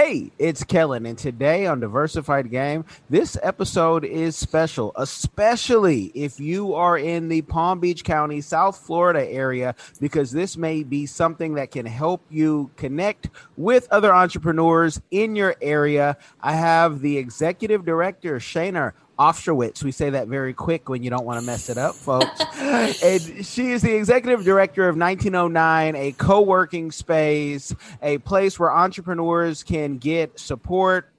Hey, it's Kellen, and today on Diversified Game, this episode is special, especially if you are in the Palm Beach County, South Florida area, because this may be something that can help you connect with other entrepreneurs in your area. I have the executive director, Shana Ofshowitz. We say that very quick when you don't want to mess it up, folks. and she is the executive director of 1909, a co working space, a place where entrepreneurs can get support.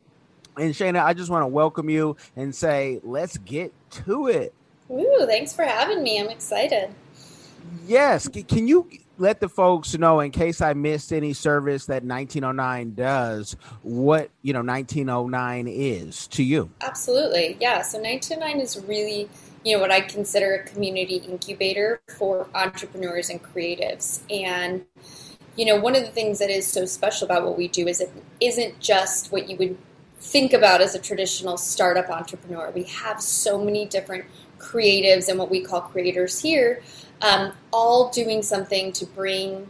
And Shana, I just want to welcome you and say, let's get to it. Ooh, thanks for having me. I'm excited. Yes. Can you let the folks know, in case I missed any service that 1909 does, what, you know, 1909 is to you? Absolutely. Yeah. So 1909 is really, you know, what I consider a community incubator for entrepreneurs and creatives. And, you know, one of the things that is so special about what we do is it isn't just what you would think about as a traditional startup entrepreneur. We have so many different creatives and what we call creators here, um, all doing something to bring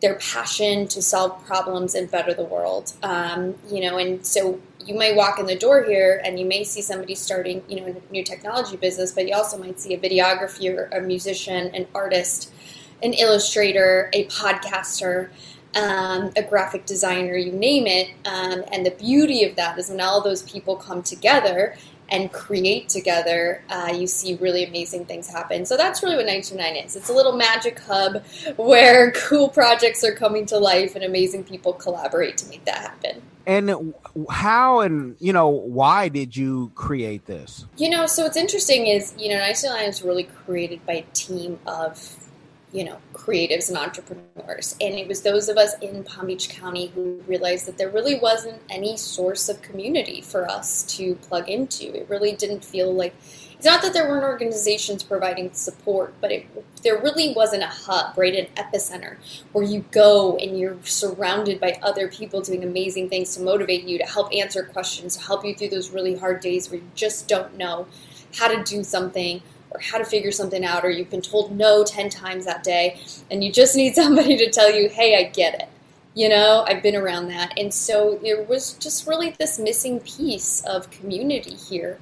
their passion to solve problems and better the world. Um, you know, and so you might walk in the door here and you may see somebody starting, you know, a new technology business, but you also might see a videographer, a musician, an artist, an illustrator, a podcaster, um, a graphic designer, you name it. Um, and the beauty of that is when all those people come together and create together, uh, you see really amazing things happen. So that's really what 929 is. It's a little magic hub where cool projects are coming to life and amazing people collaborate to make that happen. And how and, you know, why did you create this? You know, so what's interesting is, you know, 929 is really created by a team of, you know, creatives and entrepreneurs. And it was those of us in Palm Beach County who realized that there really wasn't any source of community for us to plug into. It really didn't feel like it's not that there weren't organizations providing support, but it, there really wasn't a hub, right? An epicenter where you go and you're surrounded by other people doing amazing things to motivate you, to help answer questions, to help you through those really hard days where you just don't know how to do something or how to figure something out, or you've been told no 10 times that day, and you just need somebody to tell you, hey, I get it. You know, I've been around that. And so there was just really this missing piece of community here.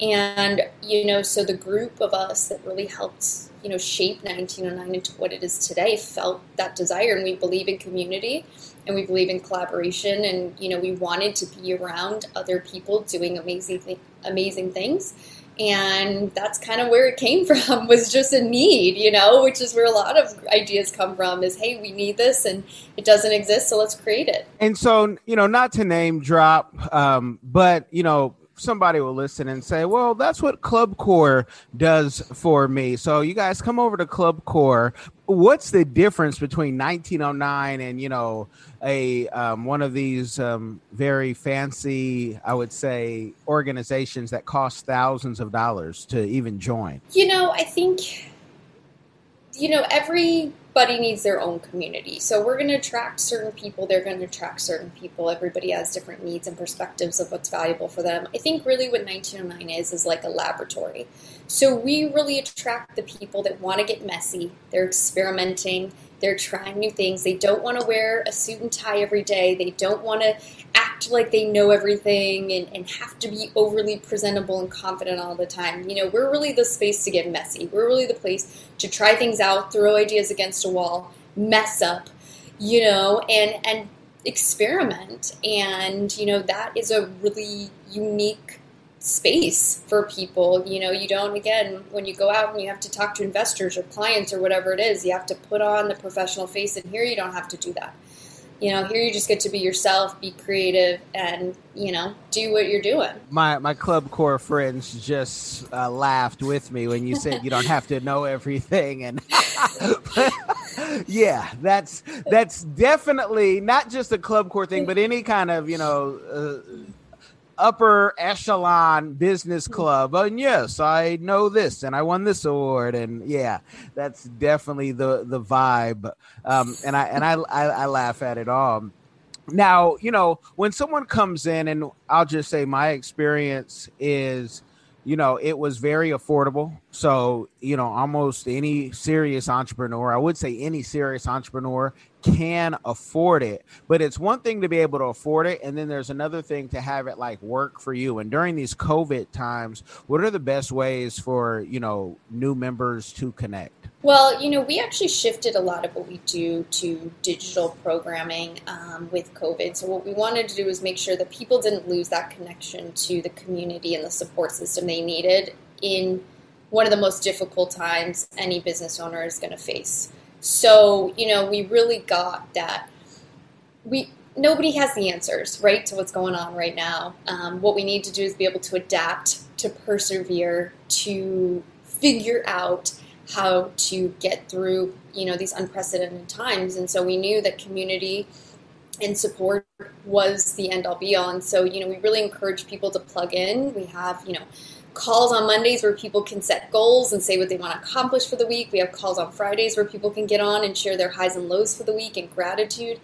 And, you know, so the group of us that really helped, you know, shape 1909 into what it is today felt that desire. And we believe in community and we believe in collaboration. And, you know, we wanted to be around other people doing amazing, thi- amazing things. And that's kind of where it came from was just a need, you know, which is where a lot of ideas come from is, hey, we need this and it doesn't exist, so let's create it. And so, you know, not to name drop, um, but you know, somebody will listen and say, "Well, that's what Club Core does for me." So, you guys come over to Club Core. What's the difference between 1909 and you know a um, one of these um, very fancy, I would say, organizations that cost thousands of dollars to even join? You know, I think, you know, everybody needs their own community. So we're going to attract certain people, they're going to attract certain people. Everybody has different needs and perspectives of what's valuable for them. I think really what 1909 is, is like a laboratory. So we really attract the people that want to get messy, they're experimenting, they're trying new things. They don't want to wear a suit and tie every day. They don't want to act like they know everything and, and have to be overly presentable and confident all the time. You know, we're really the space to get messy. We're really the place to try things out, throw ideas against a wall, mess up, you know, and and experiment. And, you know, that is a really unique space for people. You know, you don't, again, when you go out and you have to talk to investors or clients or whatever it is, you have to put on the professional face. And here you don't have to do that. You know, here you just get to be yourself, be creative, and, you know, do what you're doing. My my Club Core friends just uh, laughed with me when you said you don't have to know everything, and yeah, that's that's definitely not just a Club Core thing, but any kind of you know. Uh, upper echelon business club. And yes, I know this and I won this award. And yeah, that's definitely the the vibe. Um, and I and I, I I laugh at it all. Now, you know, when someone comes in, and I'll just say my experience is you know, it was very affordable. So, you know, almost any serious entrepreneur, I would say any serious entrepreneur can afford it. But it's one thing to be able to afford it. And then there's another thing to have it like work for you. And during these COVID times, what are the best ways for, you know, new members to connect? Well, you know, we actually shifted a lot of what we do to digital programming um, with COVID. So, what we wanted to do was make sure that people didn't lose that connection to the community and the support system they needed in one of the most difficult times any business owner is going to face. So, you know, we really got that. We nobody has the answers, right, to what's going on right now. Um, what we need to do is be able to adapt, to persevere, to figure out how to get through you know these unprecedented times and so we knew that community and support was the end all be all and so you know we really encourage people to plug in we have you know calls on mondays where people can set goals and say what they want to accomplish for the week. We have calls on fridays where people can get on and share their highs and lows for the week and gratitude.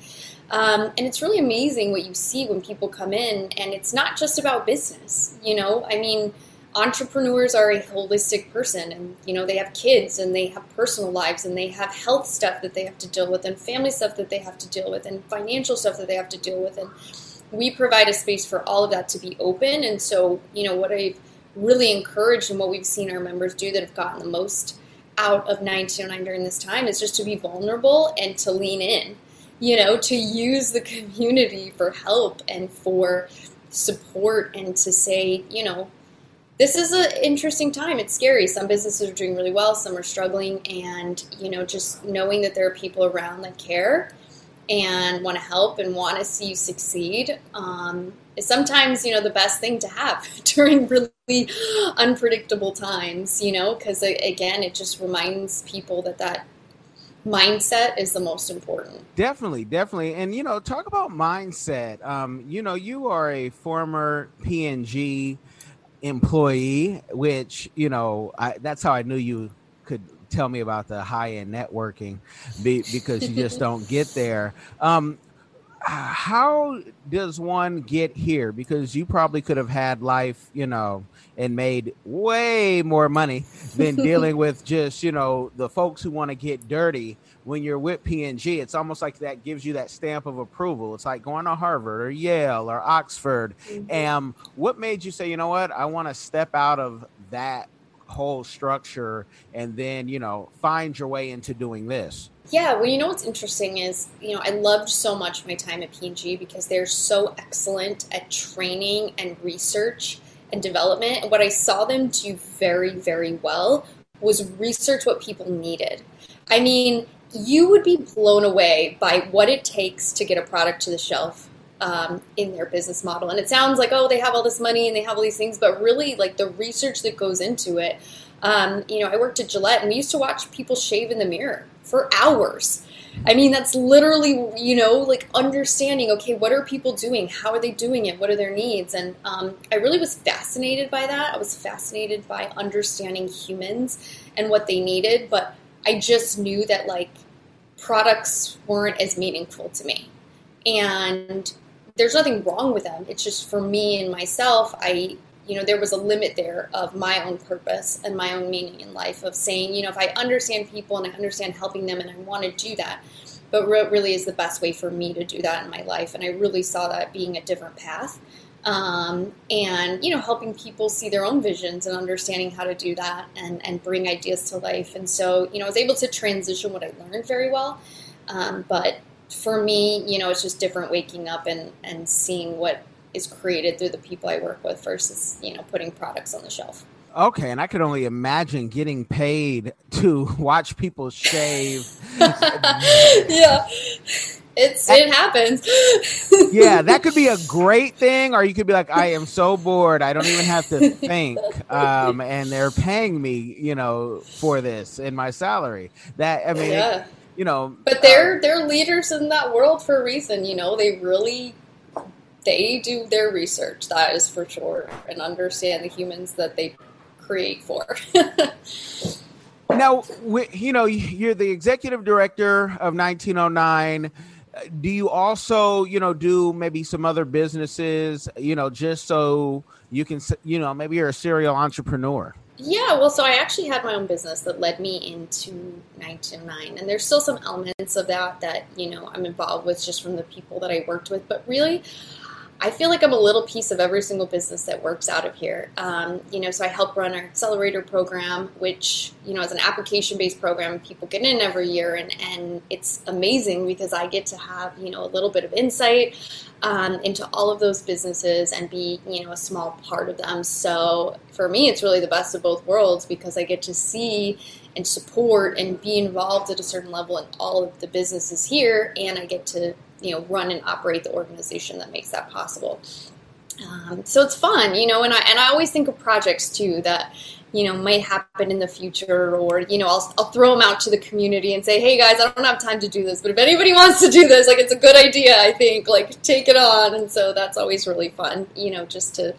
Um, and it's really amazing what you see when people come in and it's not just about business you know? I mean entrepreneurs are a holistic person and you know they have kids and they have personal lives and they have health stuff that they have to deal with and family stuff that they have to deal with and financial stuff that they have to deal with and we provide a space for all of that to be open. And so you know what i've really encouraged and what we've seen our members do that have gotten the most out of 909 during this time is just to be vulnerable and to lean in you know to use the community for help and for support and to say you know this is an interesting time. It's scary. Some businesses are doing really well, some are struggling, and you know, just knowing that there are people around that care and want to help and want to see you succeed um, is sometimes you know the best thing to have during really unpredictable times. You know, because again, it just reminds people that that mindset is the most important. Definitely, definitely. And you know, talk about mindset. Um, you know, you are a former P&G employee, which you know, I, that's how I knew you could tell me about the high end networking, be, because you just don't get there. Um, how does one get here? Because you probably could have had life, you know, and made way more money than dealing with just, you know, the folks who want to get dirty when you're with P&G, it's almost like that gives you that stamp of approval. It's like going to Harvard or Yale or Oxford. Mm-hmm. And what made you say, you know what, I want to step out of that whole structure and then, you know, find your way into doing this? Yeah, well, you know what's interesting is, you know, I loved so much my time at P&G because they're so excellent at training and research and development. And what I saw them do very, very well was research what people needed. I mean, you would be blown away by what it takes to get a product to the shelf um, in their business model. And it sounds like, oh, they have all this money and they have all these things, but really, like the research that goes into it. Um, you know, I worked at Gillette and we used to watch people shave in the mirror for hours. I mean, that's literally, you know, like understanding, okay, what are people doing? How are they doing it? What are their needs? And um, I really was fascinated by that. I was fascinated by understanding humans and what they needed. But I just knew that like products weren't as meaningful to me. And there's nothing wrong with them. It's just for me and myself, I, you know, there was a limit there of my own purpose and my own meaning in life of saying, you know, if I understand people and I understand helping them and I want to do that, but what really is the best way for me to do that in my life. And I really saw that being a different path. Um, and you know helping people see their own visions and understanding how to do that and, and bring ideas to life. And so you know i was able to transition what i learned very well. Um, but for me you know it's just different waking up and, and seeing what is created through the people i work with versus you know putting products on the shelf Okay, and I could only imagine getting paid to watch people shave. yeah. It's it happens. yeah, that could be a great thing, or you could be like, I am so bored, I don't even have to think, um, and they're paying me, you know, for this in my salary. That I mean, yeah. it, you know, but they're uh, they're leaders in that world for a reason. You know, they really they do their research, that is for sure, and understand the humans that they create for. now, you know, you're the executive director of 1909 do you also you know do maybe some other businesses you know just so you can you know maybe you're a serial entrepreneur yeah well so i actually had my own business that led me into 909 and there's still some elements of that that you know i'm involved with just from the people that i worked with but really I feel like I'm a little piece of every single business that works out of here. Um, you know, so I help run our accelerator program, which you know is an application-based program. People get in every year, and and it's amazing because I get to have you know a little bit of insight um, into all of those businesses and be you know a small part of them. So for me, it's really the best of both worlds because I get to see and support and be involved at a certain level in all of the businesses here, and I get to you know run and operate the organization that makes that possible. Um, so it's fun, you know, and I and I always think of projects too that you know might happen in the future, or you know I'll I'll throw them out to the community and say, hey guys, I don't have time to do this, but if anybody wants to do this, like it's a good idea, I think, like take it on, and so that's always really fun, you know, just to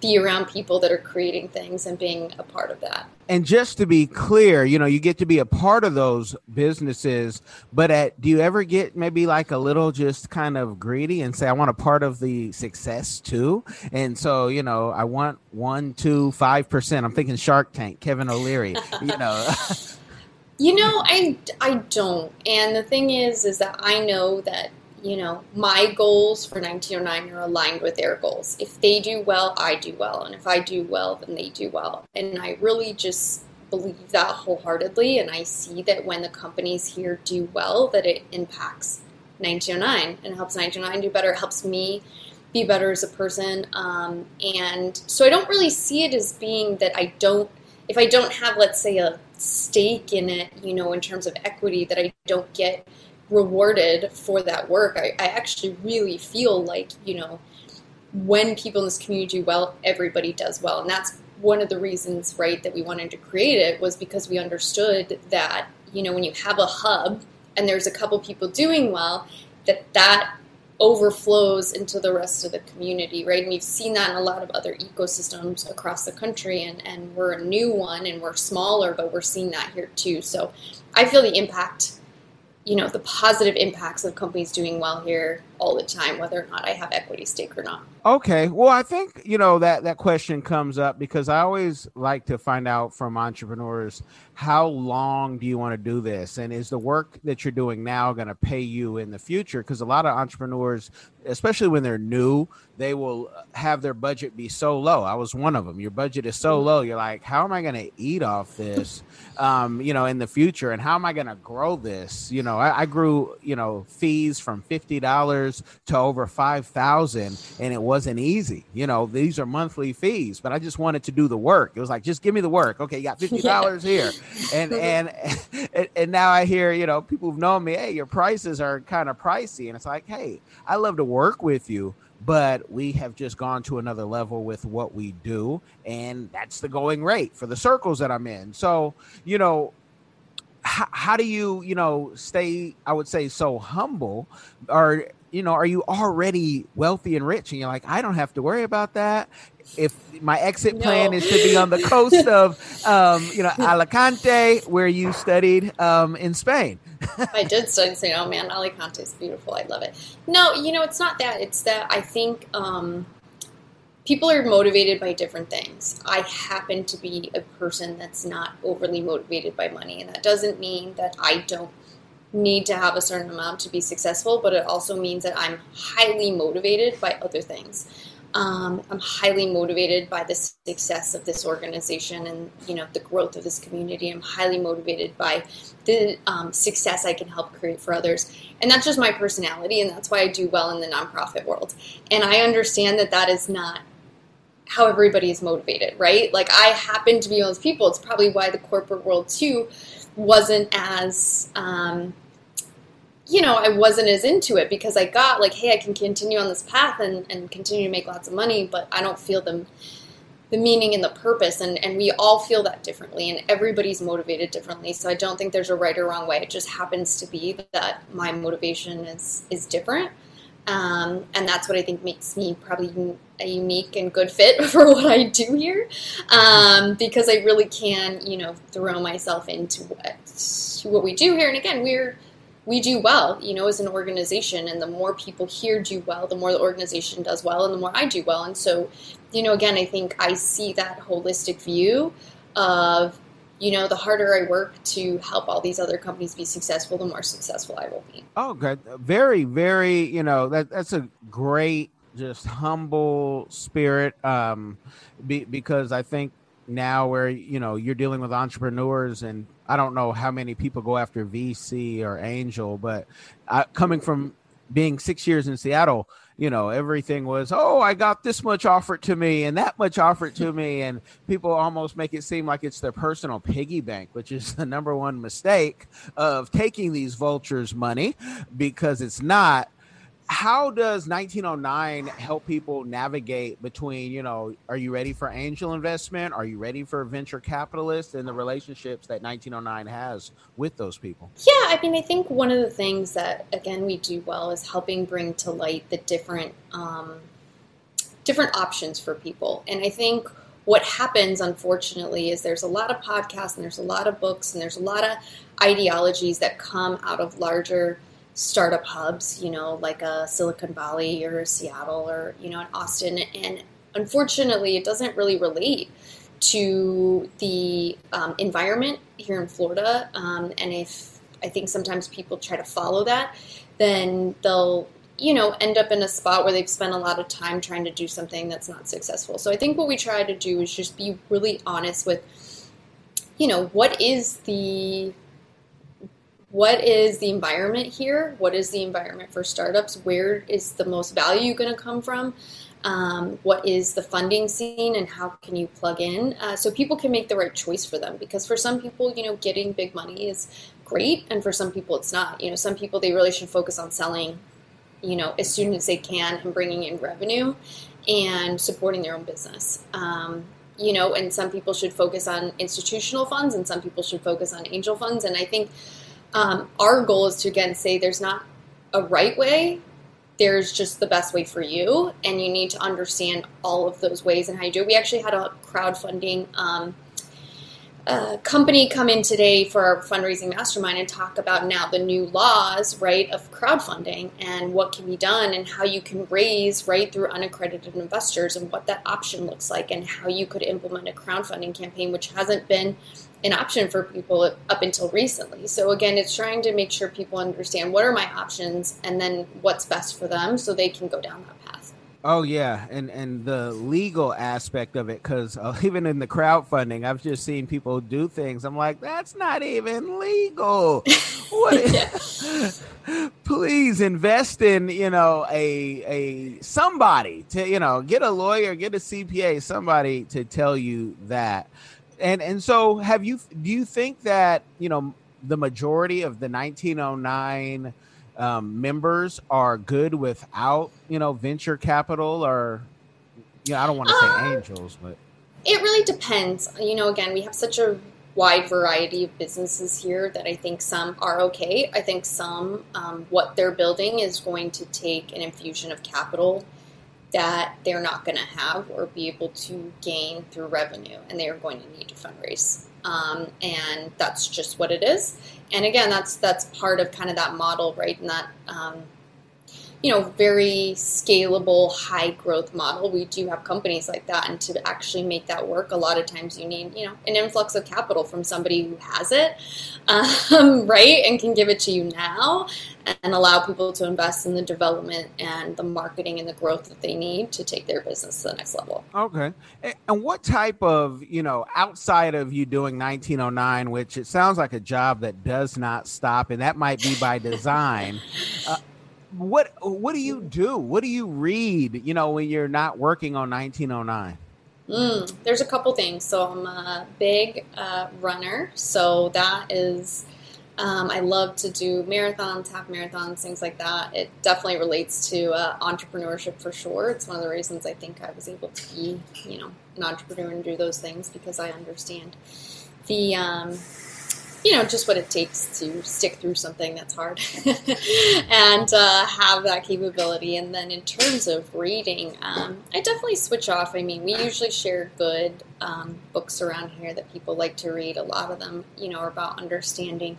be around people that are creating things and being a part of that. And just to be clear, you know, you get to be a part of those businesses, but at do you ever get maybe like a little just kind of greedy and say, I want a part of the success too? And so, you know, I want one, two, five percent. I'm thinking Shark Tank, Kevin O'Leary, you know. you know, I I don't. And the thing is is that I know that you know, my goals for 1909 are aligned with their goals. If they do well, I do well. And if I do well, then they do well. And I really just believe that wholeheartedly. And I see that when the companies here do well, that it impacts 1909 and helps 1909 do better. It helps me be better as a person. Um, and so I don't really see it as being that I don't, if I don't have, let's say, a stake in it, you know, in terms of equity, that I don't get rewarded for that work. I, I actually really feel like, you know, when people in this community do well, everybody does well. And that's one of the reasons, right, that we wanted to create it was because we understood that, you know, when you have a hub and there's a couple people doing well, that that overflows into the rest of the community, right? And we've seen that in a lot of other ecosystems across the country, and, and we're a new one and we're smaller, but we're seeing that here too. So I feel the impact you know the positive impacts of companies doing well here all the time whether or not i have equity stake or not okay well i think you know that that question comes up because i always like to find out from entrepreneurs how long do you want to do this and is the work that you're doing now going to pay you in the future because a lot of entrepreneurs especially when they're new they will have their budget be so low. I was one of them. Your budget is so low. You're like, how am I going to eat off this, um, you know, in the future? And how am I going to grow this? You know, I, I, grew, you know, fees from $50 to over 5000 and it wasn't easy. You know, these are monthly fees, but I just wanted to do the work. It was like, just give me the work. Okay, you got $50 here. And, and, and now I hear, you know, people who've known me, hey, your prices are kind of pricey. And it's like, hey, I love to work with you but we have just gone to another level with what we do and that's the going rate for the circles that i'm in so you know how, how do you you know stay i would say so humble or you know are you already wealthy and rich and you're like i don't have to worry about that if my exit no. plan is to be on the coast of um, you know alicante where you studied um, in spain I did study say, oh man, Alicante is beautiful. I love it. No, you know, it's not that. It's that I think um, people are motivated by different things. I happen to be a person that's not overly motivated by money, and that doesn't mean that I don't need to have a certain amount to be successful, but it also means that I'm highly motivated by other things. Um, I'm highly motivated by the success of this organization and you know the growth of this community. I'm highly motivated by the um, success I can help create for others, and that's just my personality, and that's why I do well in the nonprofit world. And I understand that that is not how everybody is motivated, right? Like I happen to be one of those people. It's probably why the corporate world too wasn't as um, you know, I wasn't as into it because I got like, hey, I can continue on this path and, and continue to make lots of money, but I don't feel the, the meaning and the purpose. And, and we all feel that differently, and everybody's motivated differently. So I don't think there's a right or wrong way. It just happens to be that my motivation is, is different. Um, and that's what I think makes me probably a unique and good fit for what I do here, um, because I really can, you know, throw myself into what what we do here. And again, we're we do well, you know, as an organization, and the more people here do well, the more the organization does well, and the more I do well. And so, you know, again, I think I see that holistic view of you know, the harder I work to help all these other companies be successful, the more successful I will be. Oh, good. Very, very, you know, that that's a great, just humble spirit. Um, be, because I think now where, you know, you're dealing with entrepreneurs and I don't know how many people go after VC or angel, but uh, coming from being six years in Seattle, you know, everything was, oh, I got this much offered to me and that much offered to me. And people almost make it seem like it's their personal piggy bank, which is the number one mistake of taking these vultures' money because it's not how does 1909 help people navigate between you know are you ready for angel investment? Are you ready for venture capitalists and the relationships that 1909 has with those people? Yeah i mean i think one of the things that again we do well is helping bring to light the different um, different options for people. And i think what happens unfortunately is there's a lot of podcasts and there's a lot of books and there's a lot of ideologies that come out of larger startup hubs, you know, like a Silicon Valley or Seattle or, you know, in Austin. And unfortunately, it doesn't really relate to the um, environment here in Florida. Um, and if I think sometimes people try to follow that, then they'll, you know, end up in a spot where they've spent a lot of time trying to do something that's not successful. So I think what we try to do is just be really honest with, you know, what is the what is the environment here? What is the environment for startups? Where is the most value going to come from? Um, what is the funding scene and how can you plug in uh, so people can make the right choice for them because for some people you know getting big money is great and for some people it's not you know some people they really should focus on selling you know as soon as they can and bringing in revenue and supporting their own business um, you know and some people should focus on institutional funds and some people should focus on angel funds and i think um, our goal is to again say there's not a right way. There's just the best way for you, and you need to understand all of those ways and how you do it. We actually had a crowdfunding um, company come in today for our fundraising mastermind and talk about now the new laws, right, of crowdfunding and what can be done and how you can raise right through unaccredited investors and what that option looks like and how you could implement a crowdfunding campaign, which hasn't been an option for people up until recently. So again, it's trying to make sure people understand what are my options and then what's best for them so they can go down that path. Oh yeah, and and the legal aspect of it, because uh, even in the crowdfunding, I've just seen people do things. I'm like, that's not even legal. what? Please invest in you know a a somebody to you know get a lawyer, get a CPA, somebody to tell you that and and so have you do you think that you know the majority of the 1909 um, members are good without you know venture capital or you know i don't want to say uh, angels but it really depends you know again we have such a wide variety of businesses here that i think some are okay i think some um, what they're building is going to take an infusion of capital that they're not going to have or be able to gain through revenue, and they are going to need to fundraise. Um, and that's just what it is. And again, that's that's part of kind of that model, right? And that um, you know, very scalable, high growth model. We do have companies like that, and to actually make that work, a lot of times you need, you know, an influx of capital from somebody who has it, um, right, and can give it to you now, and allow people to invest in the development and the marketing and the growth that they need to take their business to the next level. Okay, and what type of, you know, outside of you doing 1909, which it sounds like a job that does not stop, and that might be by design. Uh, what what do you do? What do you read? You know, when you're not working on 1909. Mm, there's a couple things. So I'm a big uh, runner, so that is. Um, I love to do marathons, half marathons, things like that. It definitely relates to uh, entrepreneurship for sure. It's one of the reasons I think I was able to be, you know, an entrepreneur and do those things because I understand the um, you know, just what it takes to stick through something that's hard and uh, have that capability. And then in terms of reading, um, I definitely switch off. I mean, we usually share good um, books around here that people like to read. A lot of them, you know, are about understanding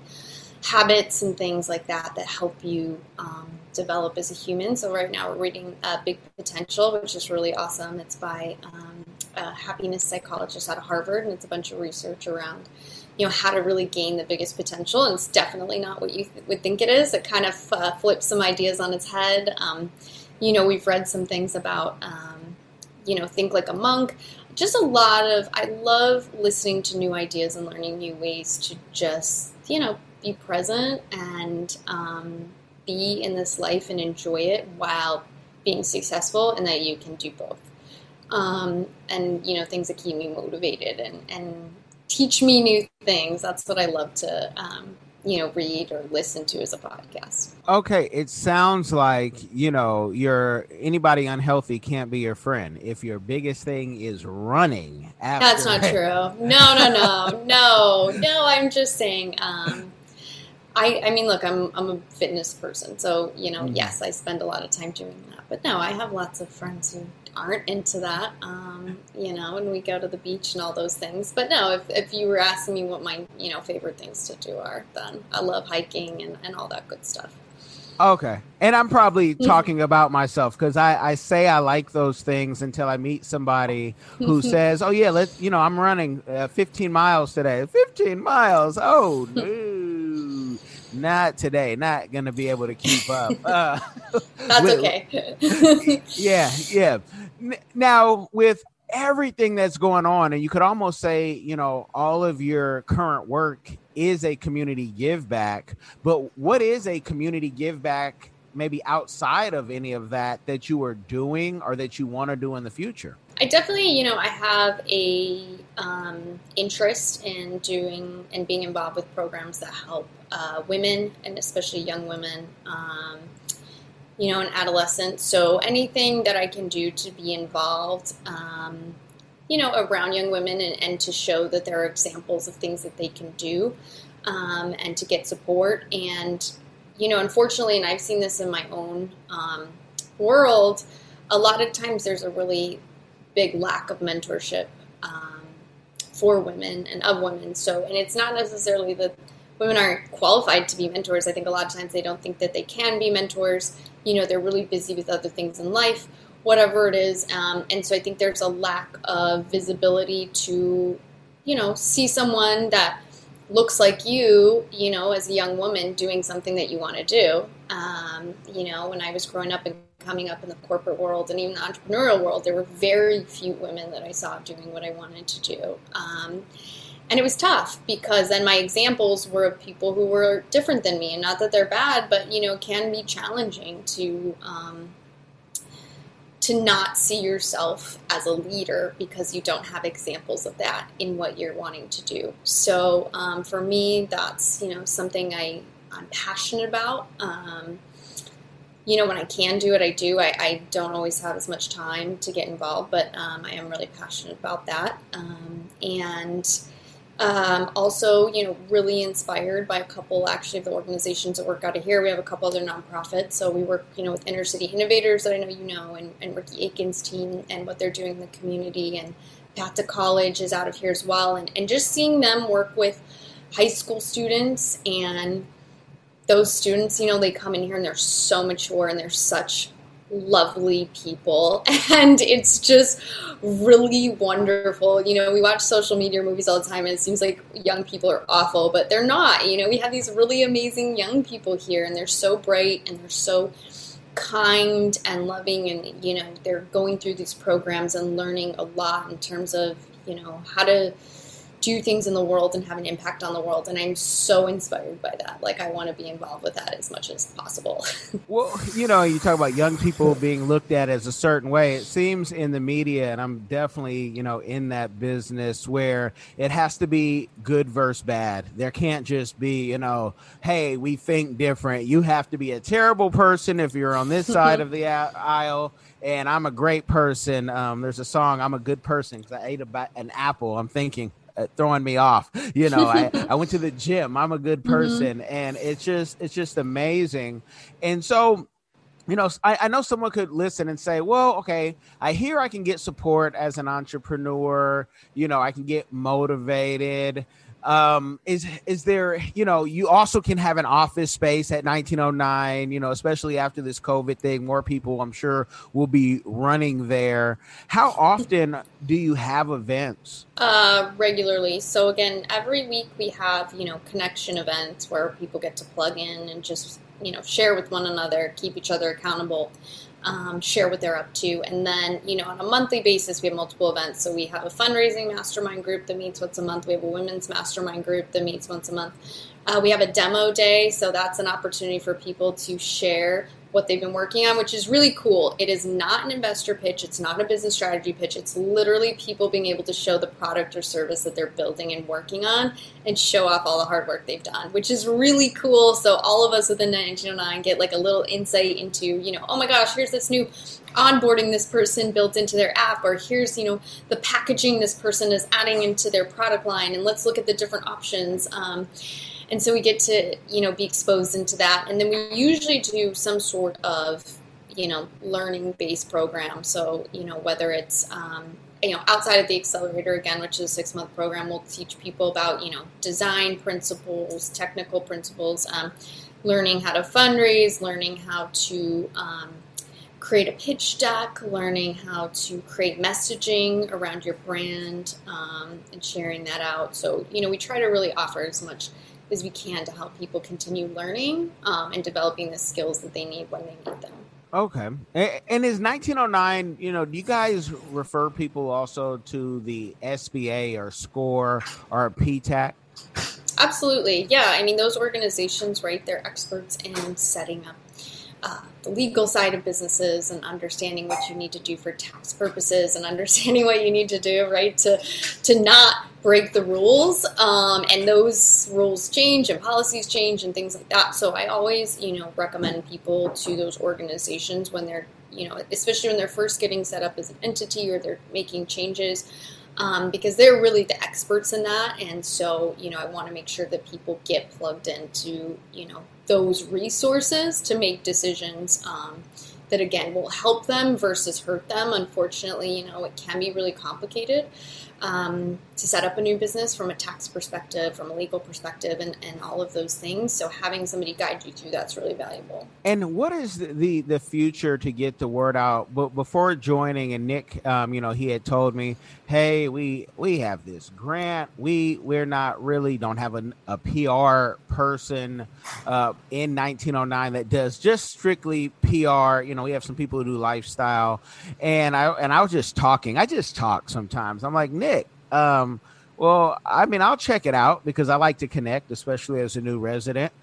habits and things like that that help you um, develop as a human. So right now we're reading uh, Big Potential, which is really awesome. It's by um, a happiness psychologist out of Harvard, and it's a bunch of research around you know how to really gain the biggest potential. And it's definitely not what you th- would think it is. It kind of uh, flips some ideas on its head. Um, you know we've read some things about um, you know think like a monk. Just a lot of i love listening to new ideas and learning new ways to just you know be present and um, be in this life and enjoy it while being successful and that you can do both um, and you know things that keep me motivated and, and teach me new things. That's what I love to, um, you know, read or listen to as a podcast. Okay, it sounds like you know your anybody unhealthy can't be your friend if your biggest thing is running. That's not true. No, no, no, no, no. I'm just saying. Um, I, I mean, look, I'm I'm a fitness person, so you know, mm-hmm. yes, I spend a lot of time doing that. But no, I have lots of friends who aren't into that, um, you know, and we go to the beach and all those things. But no, if, if you were asking me what my, you know, favorite things to do are, then I love hiking and, and all that good stuff. Okay. And I'm probably talking about myself because I, I say I like those things until I meet somebody who says, oh, yeah, let's, you know, I'm running uh, 15 miles today. 15 miles. Oh, no. Not today. Not going to be able to keep up. Uh, That's with, okay. yeah. Yeah now with everything that's going on and you could almost say you know all of your current work is a community give back but what is a community give back maybe outside of any of that that you are doing or that you want to do in the future? I definitely you know i have a um, interest in doing and being involved with programs that help uh, women and especially young women um, you know, an adolescent. So anything that I can do to be involved, um, you know, around young women and, and, to show that there are examples of things that they can do um, and to get support. And, you know, unfortunately, and I've seen this in my own um, world, a lot of times there's a really big lack of mentorship um, for women and of women. So, and it's not necessarily that women aren't qualified to be mentors. I think a lot of times they don't think that they can be mentors you know they're really busy with other things in life whatever it is um, and so i think there's a lack of visibility to you know see someone that looks like you you know as a young woman doing something that you want to do. Um, you know when i was growing up and coming up in the corporate world and even the entrepreneurial world there were very few women that i saw doing what i wanted to do. Um, and it was tough because then my examples were of people who were different than me. And not that they're bad but you know can be challenging to um, to not see yourself as a leader because you don't have examples of that in what you're wanting to do. So um, for me that's you know something I, i'm passionate about. Um, you know when i can do it i do I, I, don't always have as much time to get involved but um, i am really passionate about that. Um, and um, also, you know, really inspired by a couple actually of the organizations that work out of here. We have a couple other nonprofits. So we work, you know, with Inner City Innovators that I know you know, and, and Ricky Aiken's team and what they're doing in the community. And Path to College is out of here as well. And, and just seeing them work with high school students and those students, you know, they come in here and they're so mature and they're such lovely people. And it's just really wonderful. You know we watch social media movies all the time and it seems like young people are awful but they're not. You know we have these really amazing young people here and they're so bright and they're so kind and loving and you know they're going through these programs and learning a lot in terms of you know how to do things in the world and have an impact on the world and i'm so inspired by that. Like i want to be involved with that as much as possible. Well you know you talk about young people being looked at as a certain way. It seems in the media and i'm definitely you know in that business where it has to be good versus bad. There can't just be you know hey we think different. You have to be a terrible person if you're on this side of the aisle and I'm a great person. Um, there's a song, I'm a good person because I ate a, an apple. I'm thinking, throwing me off. You know, I, I went to the gym. I'm a good person, mm-hmm. and it's just it's just amazing. And so you know, I, I, know someone could listen and say, well, okay, I hear I can get support as an entrepreneur. You know, I can get motivated um is is there you know you also can have an office space at 1909 you know especially after this covid thing more people i'm sure will be running there. How often do you have events? Uh regularly. So again every week we have you know connection events where people get to plug in and just you know share with one another keep each other accountable um, share what they're up to. And then, you know, on a monthly basis, we have multiple events. So we have a fundraising mastermind group that meets once a month. We have a women's mastermind group that meets once a month. Uh, we have a demo day, so that's an opportunity for people to share what they've been working on, which is really cool. It is not an investor pitch, it's not a business strategy pitch. It's literally people being able to show the product or service that they're building and working on and show off all the hard work they've done, which is really cool. So all of us within 1909 get like a little insight into, you know, oh my gosh, here's this new onboarding this person built into their app or here's you know the packaging this person is adding into their product line and let's look at the different options um, and so we get to you know be exposed into that. And then we usually do some sort of you know learning based program. So you know whether it's um, you know outside of the accelerator again which is a six month program we'll teach people about you know design principles technical principles um, learning how to fundraise learning how to um, create a pitch deck learning how to create messaging around your brand um, and sharing that out. So you know we try to really offer as much as we can to help people continue learning um, and developing the skills that they need when they need them. Okay. And is 1909, you know, do you guys refer people also to the SBA or SCORE or PTAC? Absolutely. Yeah. I mean, those organizations, right, they're experts in setting up uh, the legal side of businesses and understanding what you need to do for tax purposes and understanding what you need to do right to to not break the rules um, and those rules change and policies change and things like that. So i always you know recommend people to those organizations when they're you know especially when they're first getting set up as an entity or they're making changes um, because they're really the experts in that. And so you know i want to make sure that people get plugged into you know those resources to make decisions um, that again will help them versus hurt them. Unfortunately you know it can be really complicated um, to set up a new business from a tax perspective, from a legal perspective, and, and all of those things. So having somebody guide you through that's really valuable. And what is the the future to get the word out? But before joining, and Nick, um, you know, he had told me, "Hey, we we have this grant. We we're not really don't have a, a PR person uh, in 1909 that does just strictly PR. You know, we have some people who do lifestyle, and I and I was just talking. I just talk sometimes. I'm like Nick." Um, well, I mean, I'll check it out because I like to connect, especially as a new resident.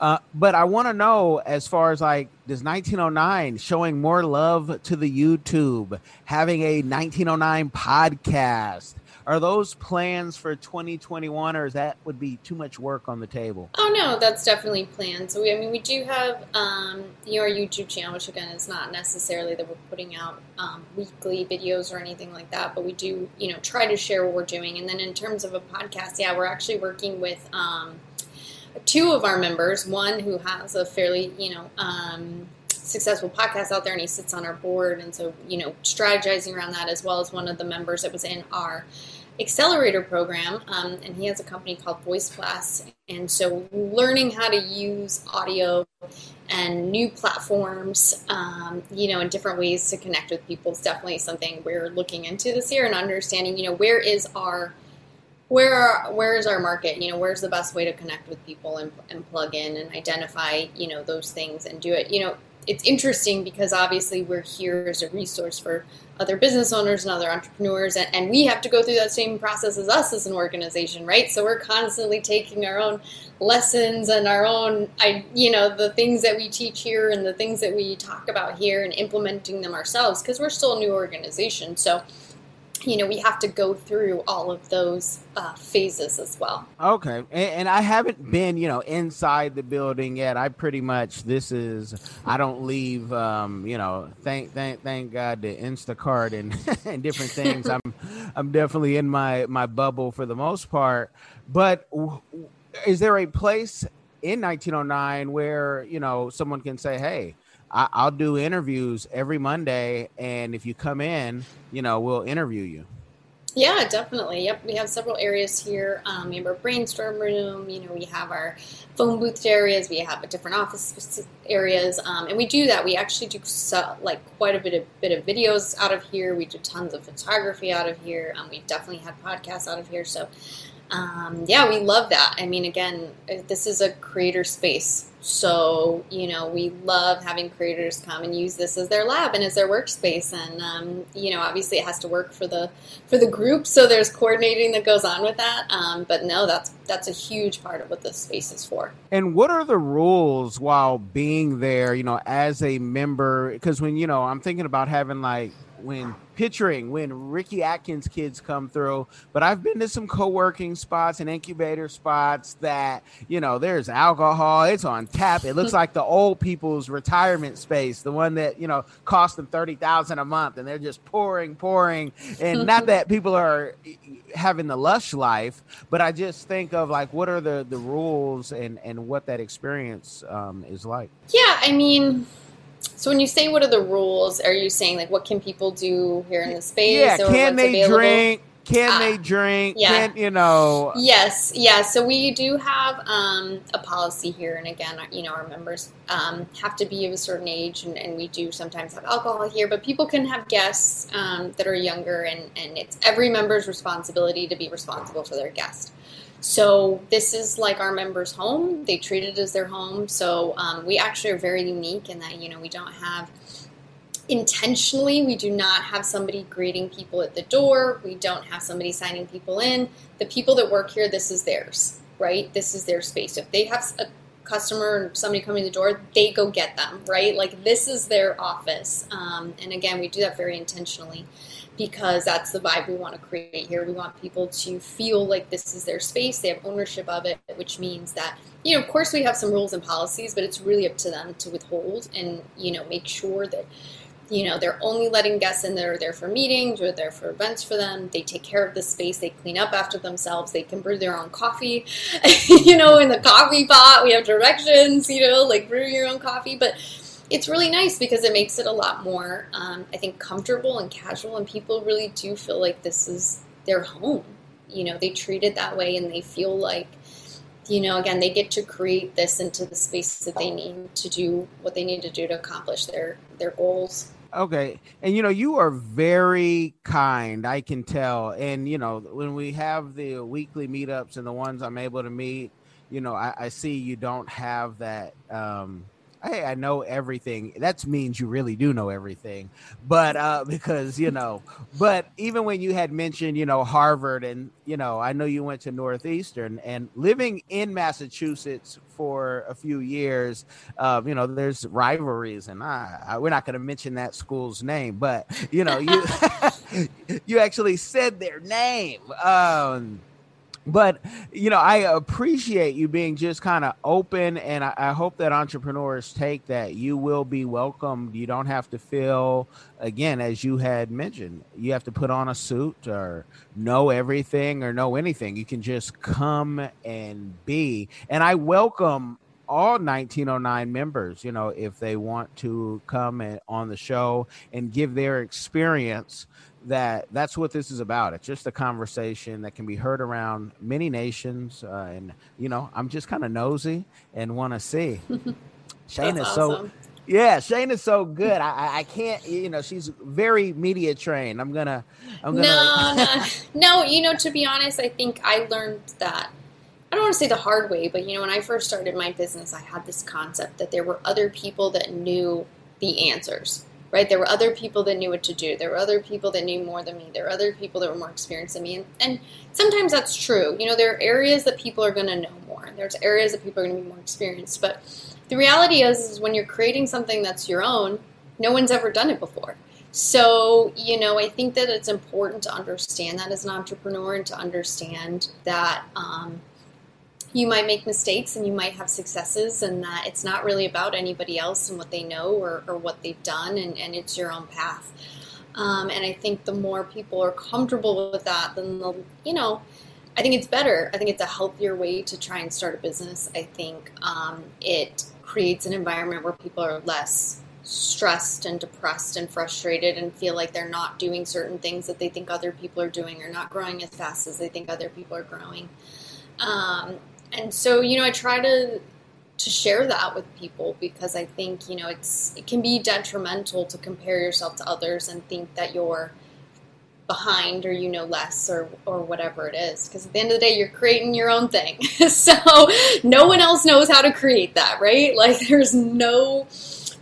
Uh, but I want to know as far as like does 1909 showing more love to the YouTube, having a 1909 podcast, are those plans for 2021, or is that would be too much work on the table? Oh no, that's definitely planned. So we, I mean, we do have um, you know our YouTube channel, which again is not necessarily that we're putting out um, weekly videos or anything like that, but we do you know try to share what we're doing. And then in terms of a podcast, yeah, we're actually working with. Um, two of our members, one who has a fairly, you know, um, successful podcast out there and he sits on our board and so you know strategizing around that as well as one of the members that was in our accelerator program, um, and he has a company called Voice. And so, learning how to use audio and new platforms, um, you know, in different ways to connect with people is definitely something we're looking into this year and understanding, you know, where is our where are, where is our market? You know, where's the best way to connect with people and, and plug in and identify, you know, those things and do it. You know, it's interesting because obviously we're here as a resource for other business owners and other entrepreneurs and, and, we have to go through that same process as us as an organization right so we're constantly taking our own lessons and our own I, you know the things that we teach here and the things that we talk about here and implementing them ourselves because we're still a new organization so you know, we have to go through all of those uh, phases as well. Okay, and, and, I haven't been, you know, inside the building yet. I pretty much this is I don't leave, um, you know, thank thank thank God to Instacart and and different things. I'm I'm definitely in my my bubble for the most part. But w- is there a place in 1909 where you know someone can say, hey? I, will do interviews every Monday, and if you come in, you know, we'll interview you. Yeah, definitely. Yep, we have several areas here. Um, we have our brainstorm room. You know, we have our phone booth areas. We have different office areas, um, and we do that. We actually do like quite a bit of bit of videos out of here. We do tons of photography out of here. Um, we've definitely had podcasts out of here. So, um, yeah, we love that. I mean, again, this is a creator space. So, you know, we love having creators come and use this as their lab and as their workspace. And, um, you know, obviously it has to work for the, for the group. So there's coordinating that goes on with that. Um, but no, that's, that's a huge part of what this space is for. And what are the rules while being there, you know, as a member? Because when, you know, I'm thinking about having like when picturing when Ricky Atkins kids come through, but I've been to some co-working spots and incubator spots that, you know, there's alcohol, it's on tap. It looks like the old people's retirement space, the one that, you know, cost them 30,000 a month and they're just pouring, pouring. And not that people are having the lush life, but I just think of like, what are the, the rules and, and what that experience um, is like? Yeah. I mean, so when you say what are the rules, are you saying like what can people do here in the space? Yeah, can they available? drink? Can ah, they drink? Yeah. Can, you know? Yes, yeah. So we do have um, a policy here, and again, you know, our members um, have to be of a certain age, and, and, we do sometimes have alcohol here, but people can have guests um, that are younger, and, and it's every member's responsibility to be responsible for their guest. So this is like our members' home. They treat it as their home. So um, we actually are very unique in that you know we don't have intentionally we do not have somebody greeting people at the door. We don't have somebody signing people in. The people that work here, this is theirs, right? This is their space. If they have a customer somebody coming to the door, they go get them, right? Like this is their office. Um, and again, we do that very intentionally because that's the vibe we want to create here. We want people to feel like this is their space, they have ownership of it, which means that, you know, of course we have some rules and policies, but it's really up to them to withhold and, you know, make sure that, you know, they're only letting guests in that are there for meetings or there for events for them. They take care of the space, they clean up after themselves, they can brew their own coffee, you know, in the coffee pot. We have directions, you know, like brew your own coffee. But it's really nice because it makes it a lot more, um, I think, comfortable and casual, and people really do feel like this is their home. You know, they treat it that way, and they feel like, you know, again, they get to create this into the space that they need to do what they need to do to accomplish their their goals. Okay. And you know, you are very kind, I can tell. And you know, when we have the weekly meetups and the ones I'm able to meet, you know, I, I see you don't have that um hey, I know everything. That means you really do know everything. But uh, because, you know, but even when you had mentioned, you know, Harvard and, you know, I know you went to Northeastern and living in Massachusetts for a few years, uh, you know, there's rivalries and I, I, we're not going to mention that school's name, but, you know, you, you actually said their name. Um, but you know i appreciate you being just kind of open and I, I, hope that entrepreneurs take that. You will be welcomed. You don't have to feel again as you had mentioned you have to put on a suit or know everything or know anything. You can just come and be. And i welcome all 1909 members you know if they want to come and, on the show and give their experience that that's what this is about. It's just a conversation that can be heard around many nations, uh, and you know, I'm just kind of nosy and want to see. Shane is awesome. so. Yeah, Shane is so good. I, I can't, you know, she's very media trained. I'm gonna, I'm gonna. No, no, no. You know, to be honest, I think I learned that. I don't want to say the hard way, but you know, when I first started my business, I had this concept that there were other people that knew the answers right? There were other people that knew what to do. There were other people that knew more than me. There were other people that were more experienced than me. And, and sometimes that's true. You know, there are areas that people are going to know more. and There's areas that people are going to be more experienced. But the reality is, is when you're creating something that's your own, no one's ever done it before. so, you know, I think that it's important to understand that as an entrepreneur and to understand that um, you might make mistakes and you might have successes, and that it's not really about anybody else and what they know or, or what they've done, and, and it's your own path. Um, and I think the more people are comfortable with that, then the, you know, I think it's better. I think it's a healthier way to try and start a business. I think um, it creates an environment where people are less stressed and depressed and frustrated and feel like they're not doing certain things that they think other people are doing or not growing as fast as they think other people are growing. Um, and so, you know, I try to to share that with people because I think you know it's it can be detrimental to compare yourself to others and think that you're behind or you know less or or whatever it is. Because at the end of the day you're creating your own thing. So no one else knows how to create that right? Like there's no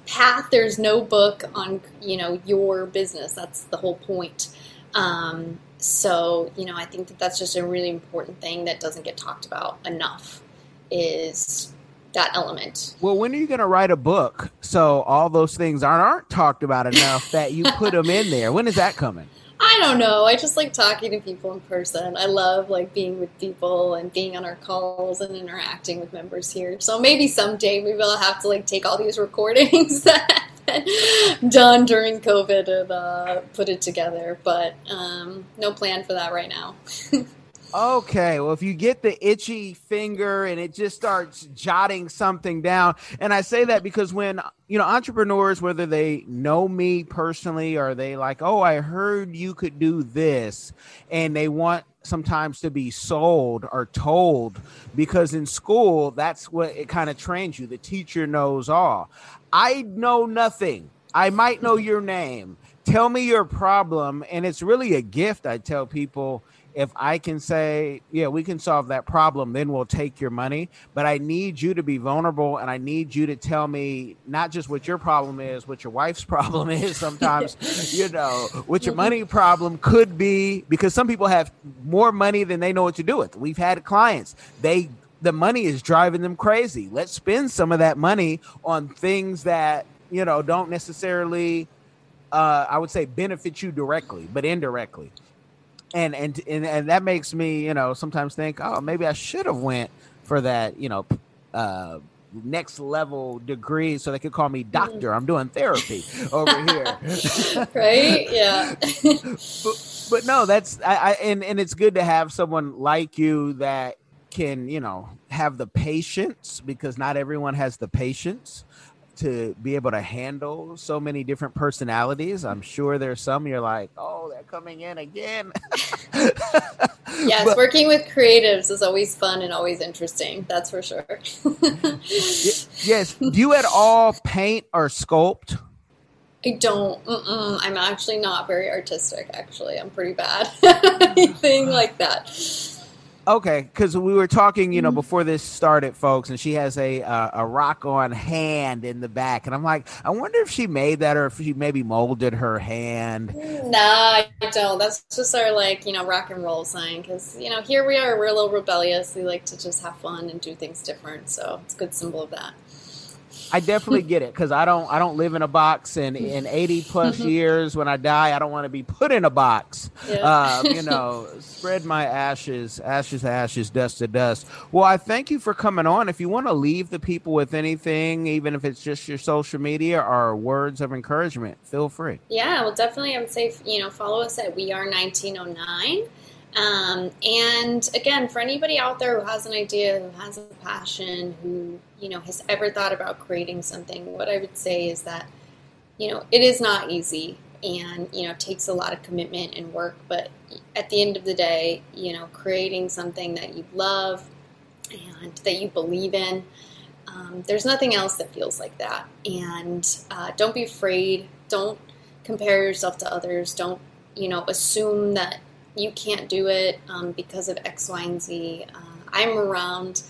path there's no book on you know your business. That's the whole point um, so you know i think that that's just a really important thing that doesn't get talked about enough is that element well when are you going to write a book so all those things aren't aren't talked about enough that you put them in there when is that coming I don't know. I just like talking to people in person. I love like being with people and being on our calls and interacting with members here. So maybe someday maybe I'll have to like take all these recordings that done during COVID and uh, put it together. But um, no plan for that right now. Okay, well, if you get the itchy finger and it just starts jotting something down, and I say that because when you know entrepreneurs, whether they know me personally or they like, oh, I heard you could do this, and they want sometimes to be sold or told because in school that's what it kind of trains you. The teacher knows all. I know nothing. I might know your name. Tell me your problem, and it's really a gift. I tell people if I can say, yeah, we can solve that problem, then we'll take your money. But I need you to be vulnerable and I need you to tell me not just what your problem is, what your wife's problem is sometimes, you know, what your money problem could be, because some people have more money than they know what to do with. We've had clients, they the money is driving them crazy. Let's spend some of that money on things that, you know, don't necessarily uh, I would say benefit you directly, but indirectly. And and and and that makes me you know sometimes think oh maybe i should have went for that you know uh next level degree so they could call me doctor. I'm doing therapy over here. Right? Yeah. But, but, no that's I, I and and it's good to have someone like you that can you know have the patience because not everyone has the patience to be able to handle so many different personalities. I'm sure there's some you're like, oh, they're coming in again. yes, but, working with creatives is always fun and always interesting. That's for sure. yes. Do you at all paint or sculpt? I don't. Mm-mm. I'm actually not very artistic. Actually, I'm pretty bad. Anything like that. Okay, because we were talking, you know, mm-hmm. before this started, folks, and she has a uh, a rock on hand in the back, and I'm like, I wonder if she made that or if she maybe molded her hand. No, I don't. That's just our like, you know, rock and roll sign. Because you know, here we are, we're a little rebellious. We like to just have fun and do things different. So it's a good symbol of that. I definitely get it because I don't I don't live in a box and in 80 plus years when I die I don't want to be put in a box. Yeah. Um, you know, spread my ashes, ashes to ashes, dust to dust. Well, I thank you for coming on. If you want to leave the people with anything, even if it's just your social media or words of encouragement, feel free. Yeah, well, definitely I would say you know follow us at We Are 1909. Um, and again, for anybody out there who has an idea, who has a passion, who you know has ever thought about creating something, what I would say is that you know it is not easy, and you know takes a lot of commitment and work. But at the end of the day, you know, creating something that you love and that you believe in, um, there's nothing else that feels like that. And uh, don't be afraid. Don't compare yourself to others. Don't you know assume that you can't do it um, because of X, Y, and Z. Uh, I'm around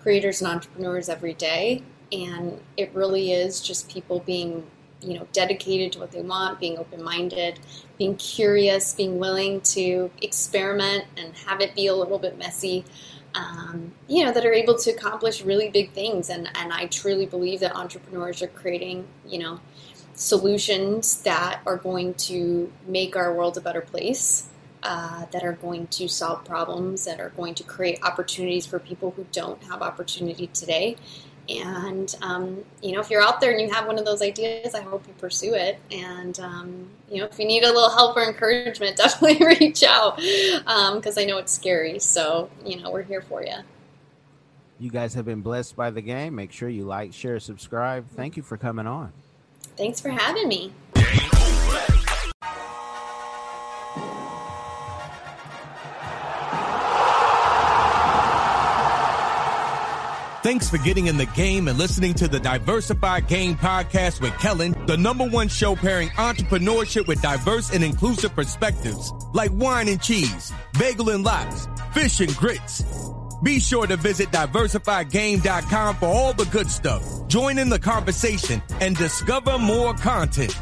creators and entrepreneurs every day, and it really is just people being, you know, dedicated to what they want, being open-minded, being curious, being willing to experiment and have it be a little bit messy. Um, you know, that are able to accomplish really big things, and and I truly believe that entrepreneurs are creating, you know, solutions that are going to make our world a better place, uh, that are going to solve problems, that are going to create opportunities for people who don't have opportunity today. And um, you know, if you're out there and you have one of those ideas, I hope you pursue it. And um, you know, if you need a little help or encouragement, definitely reach out because um, I know it's scary. So you know, we're here for you. You guys have been blessed by the game. Make sure you like, share, subscribe. Thank you for coming on. Thanks for having me. Thanks for getting in the game and listening to the Diversified Game Podcast with Kellen, the number one show pairing entrepreneurship with diverse and inclusive perspectives like wine and cheese, bagel and lox, fish and grits. Be sure to visit diversifiedgame.com for all the good stuff. Join in the conversation and discover more content.